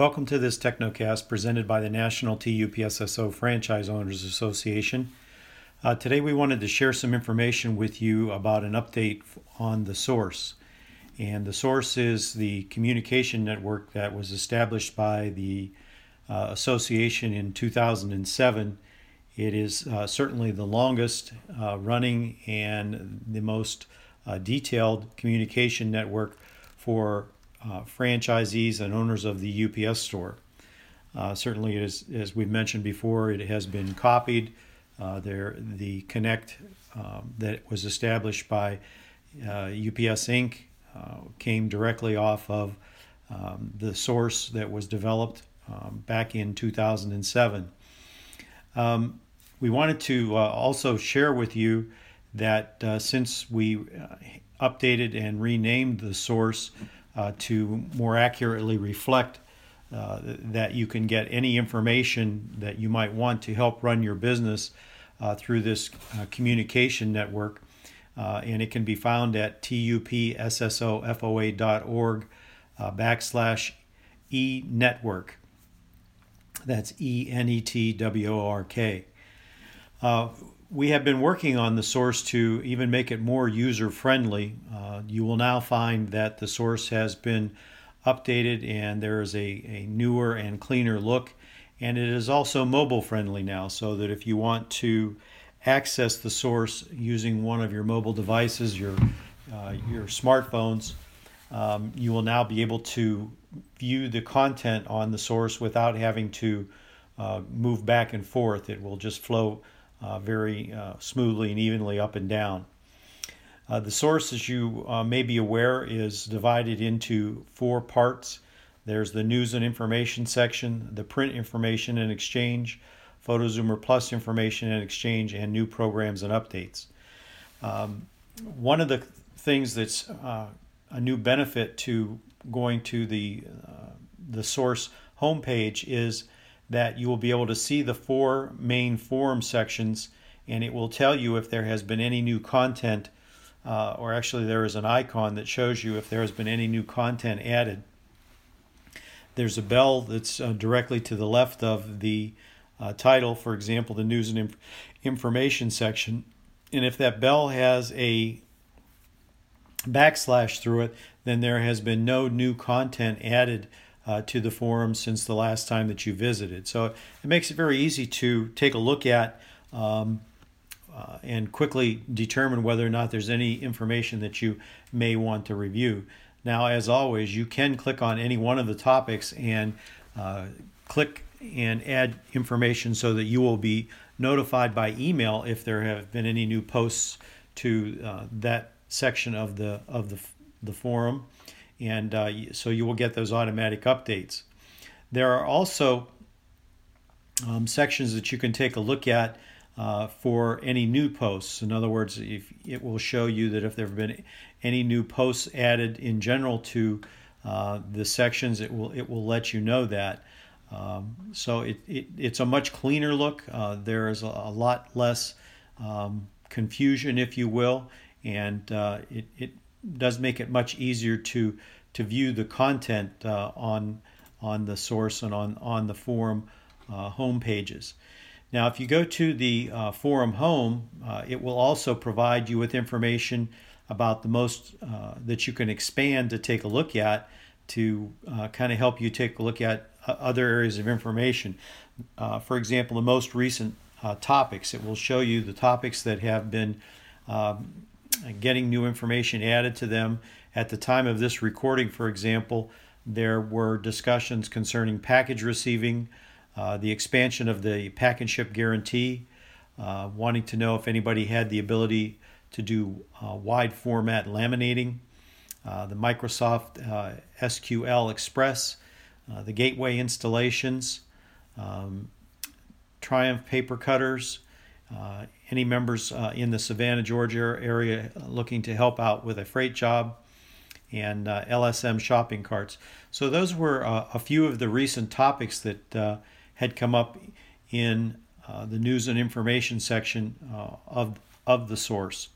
Welcome to this Technocast presented by the National TUPSSO Franchise Owners Association. Uh, today, we wanted to share some information with you about an update on the source. And the source is the communication network that was established by the uh, association in 2007. It is uh, certainly the longest uh, running and the most uh, detailed communication network for uh, franchisees and owners of the UPS store. Uh, certainly, as, as we've mentioned before, it has been copied. Uh, there, the Connect um, that was established by UPS uh, Inc. Came directly off of um, the source that was developed um, back in 2007. Um, we wanted to also share with you that since we updated and renamed the source, uh, to more accurately reflect uh, that you can get any information that you might want to help run your business uh, through this uh, communication network. Uh, and it can be found at tupssofoa.org uh, backslash e network. That's E N E T W O R K we have been working on the source to even make it more user friendly. Uh, you will now find that the source has been updated and there is a, a newer and cleaner look. And it is also mobile friendly now, so that if you want to access the source using one of your mobile devices, your, uh, your smartphones, um, you will now be able to view the content on the source without having to uh, move back and forth. It will just flow very uh, smoothly and evenly up and down. Uh, the source, as you uh, may be aware, is divided into four parts. There's the news and information section, the print information and exchange, PhotoZoomer Plus information and exchange, and new programs and updates. Um, one of the things that's uh, a new benefit to going to the uh, the source homepage is that you will be able to see the four main forum sections and it will tell you if there has been any new content, uh, or actually, there is an icon that shows you if there has been any new content added. There's a bell that's uh, directly to the left of the uh, title, for example, the news and inf- information section. And if that bell has a backslash through it, then there has been no new content added uh, to the forum since the last time that you visited. So it makes it very easy to take a look at um, uh, and quickly determine whether or not there's any information that you may want to review. Now, as always, you can click on any one of the topics and uh, click and add information so that you will be notified by email if there have been any new posts to uh, that section of the of the the forum and uh, so you will get those automatic updates. There are also um, sections that you can take a look at uh, for any new posts. In other words, if it will show you that if there have been any new posts added in general to uh, the sections, it will it will let you know that. Um, so it, it, it's a much cleaner look. Uh, there is a, a lot less um, confusion, if you will, and uh, it, it does make it much easier to to view the content uh, on on the source and on on the forum uh, home pages. Now, if you go to the uh, forum home, uh, it will also provide you with information about the most uh, that you can expand to take a look at to uh, kind of help you take a look at other areas of information. for example, the most recent topics. It will show you the topics that have been um, getting new information added to them. At the time of this recording, for example, there were discussions concerning package receiving, uh, the expansion of the pack and ship guarantee, uh, wanting to know if anybody had the ability to do uh, wide format laminating, uh, the Microsoft uh, SQL Express, uh, the gateway installations, um, Triumph paper cutters, uh, any members uh, in the Savannah, Georgia area looking to help out with a freight job, and uh, LSM shopping carts. So, those were uh, a few of the recent topics that uh, had come up in the news and information section of, of the source.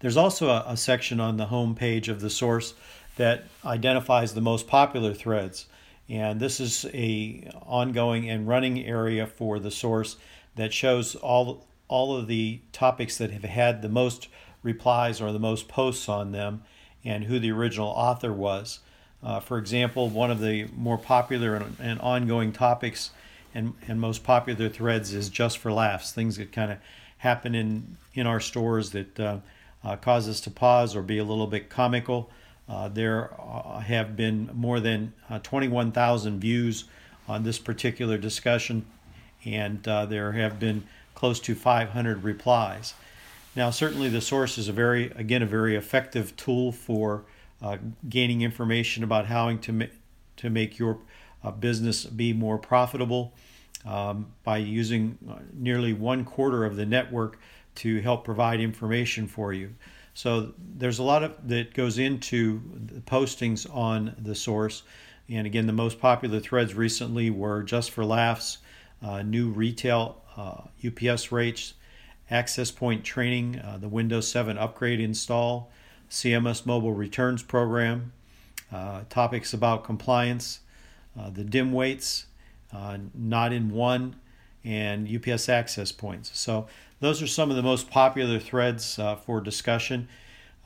There's also a, a section on the home page of the source that identifies the most popular threads. and this is a ongoing and running area for the source that shows all all of the topics that have had the most replies or the most posts on them and who the original author was. Uh, for example, one of the more popular and, and, ongoing topics and, and most popular threads is just for laughs, things that kind of happen in, in our stores that uh, uh, cause us to pause or be a little bit comical. Uh, there uh, have been more than uh, 21,000 views on this particular discussion, and there have been close to 500 replies. Now, certainly the source is a very, again, a very effective tool for uh, gaining information about how to, ma- to make your uh, business be more profitable um, by using uh, nearly one quarter of the network to help provide information for you. So there's a lot of that goes into the postings on the source. And again, the most popular threads recently were just for laughs, uh, new retail uh, UPS rates, access point training, uh, the Windows 7 upgrade install, CMS mobile returns program, uh, topics about compliance, the dim weights, not in one, and UPS access points. So those are some of the most popular threads uh, for discussion.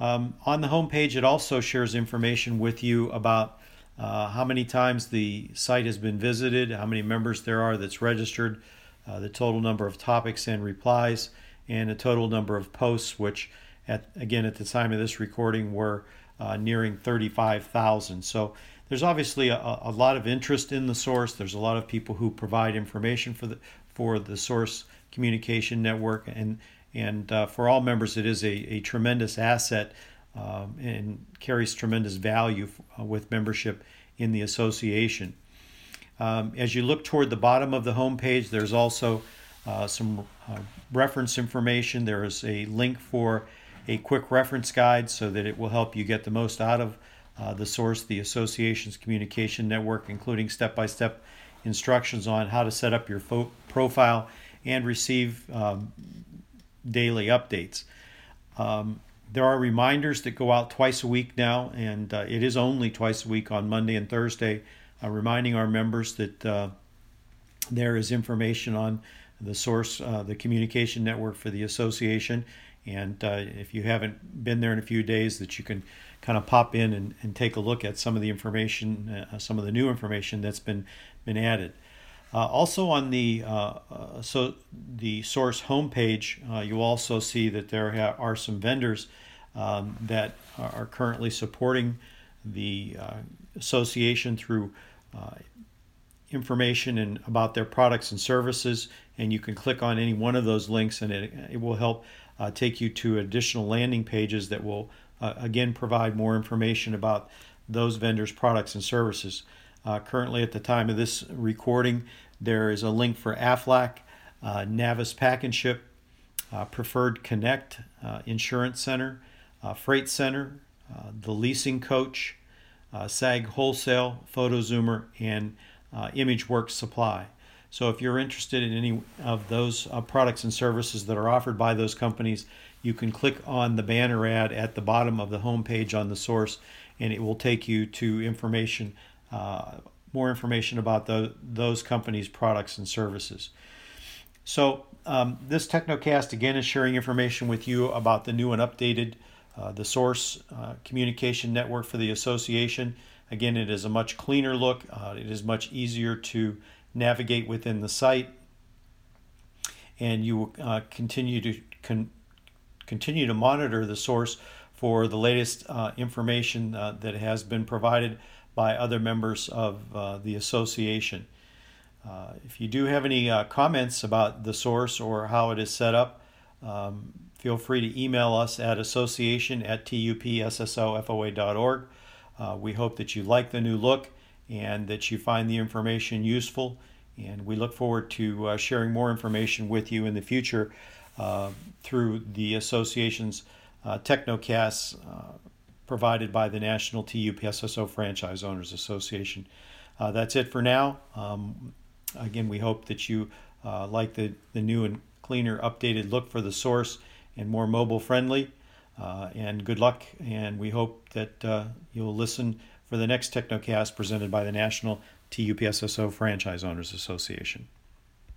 Um, on the homepage, it also shares information with you about uh, how many times the site has been visited, how many members there are that's registered, uh, the total number of topics and replies, and the total number of posts, which, at, again, at the time of this recording, were uh, nearing 35,000. So there's obviously a, a, lot of interest in the source. There's a lot of people who provide information for the for the source communication network, and and uh, for all members, it is a, a tremendous asset um, and carries tremendous value f- uh, with membership in the association. Um, as you look toward the bottom of the homepage, there's also uh, some uh, reference information. There is a link for a quick reference guide so that it will help you get the most out of uh, the source, the association's communication network, including step by step instructions on how to set up your fo- profile and receive um, daily updates. Um, there are reminders that go out twice a week now, and uh, it is only twice a week on Monday and Thursday uh, reminding our members that uh, there is information on the source, uh, the communication network for the association. And uh, if you haven't been there in a few days, that you can kind of pop in and, and take a look at some of the information, uh, some of the new information that's been been added. Uh, also on the so the source homepage, you also see that there ha- are some vendors um, that are currently supporting the association through uh, information and about their products and services. And you can click on any one of those links and it, it will help uh, take you to additional landing pages that will uh, again provide more information about those vendors products and services. Uh, currently at the time of this recording there is a link for aflac uh, navis pack and ship uh, preferred connect insurance center freight center the leasing coach uh, SAG Wholesale, PhotoZoomer, and uh, ImageWorks Supply. So if you're interested in any of those uh, products and services that are offered by those companies, you can click on the banner ad at the bottom of the homepage on the source, and it will take you to information, uh, more information about the, those companies' products and services. So um, this Technocast again is sharing information with you about the new and updated uh, the source uh, communication network for the association. Again, it is a much cleaner look. Uh, it is much easier to navigate within the site, and you will uh, continue to con- continue to monitor the source for the latest uh, information that has been provided by other members of the association. if you do have any comments about the source or how it is set up, um, feel free to email us at association at tupssofoa.org. Uh, we hope that you like the new look and that you find the information useful. And we look forward to uh, sharing more information with you in the future uh, through the association's uh, Technocasts uh, provided by the National TUPSSO Franchise Owners Association. Uh, that's it for now. Um, again, we hope that you uh, like the, the new and cleaner, updated look for the source and more mobile friendly. Uh, and good luck. And we hope that uh, you'll listen for the next Technocast presented by the National TUPSSO Franchise Owners Association.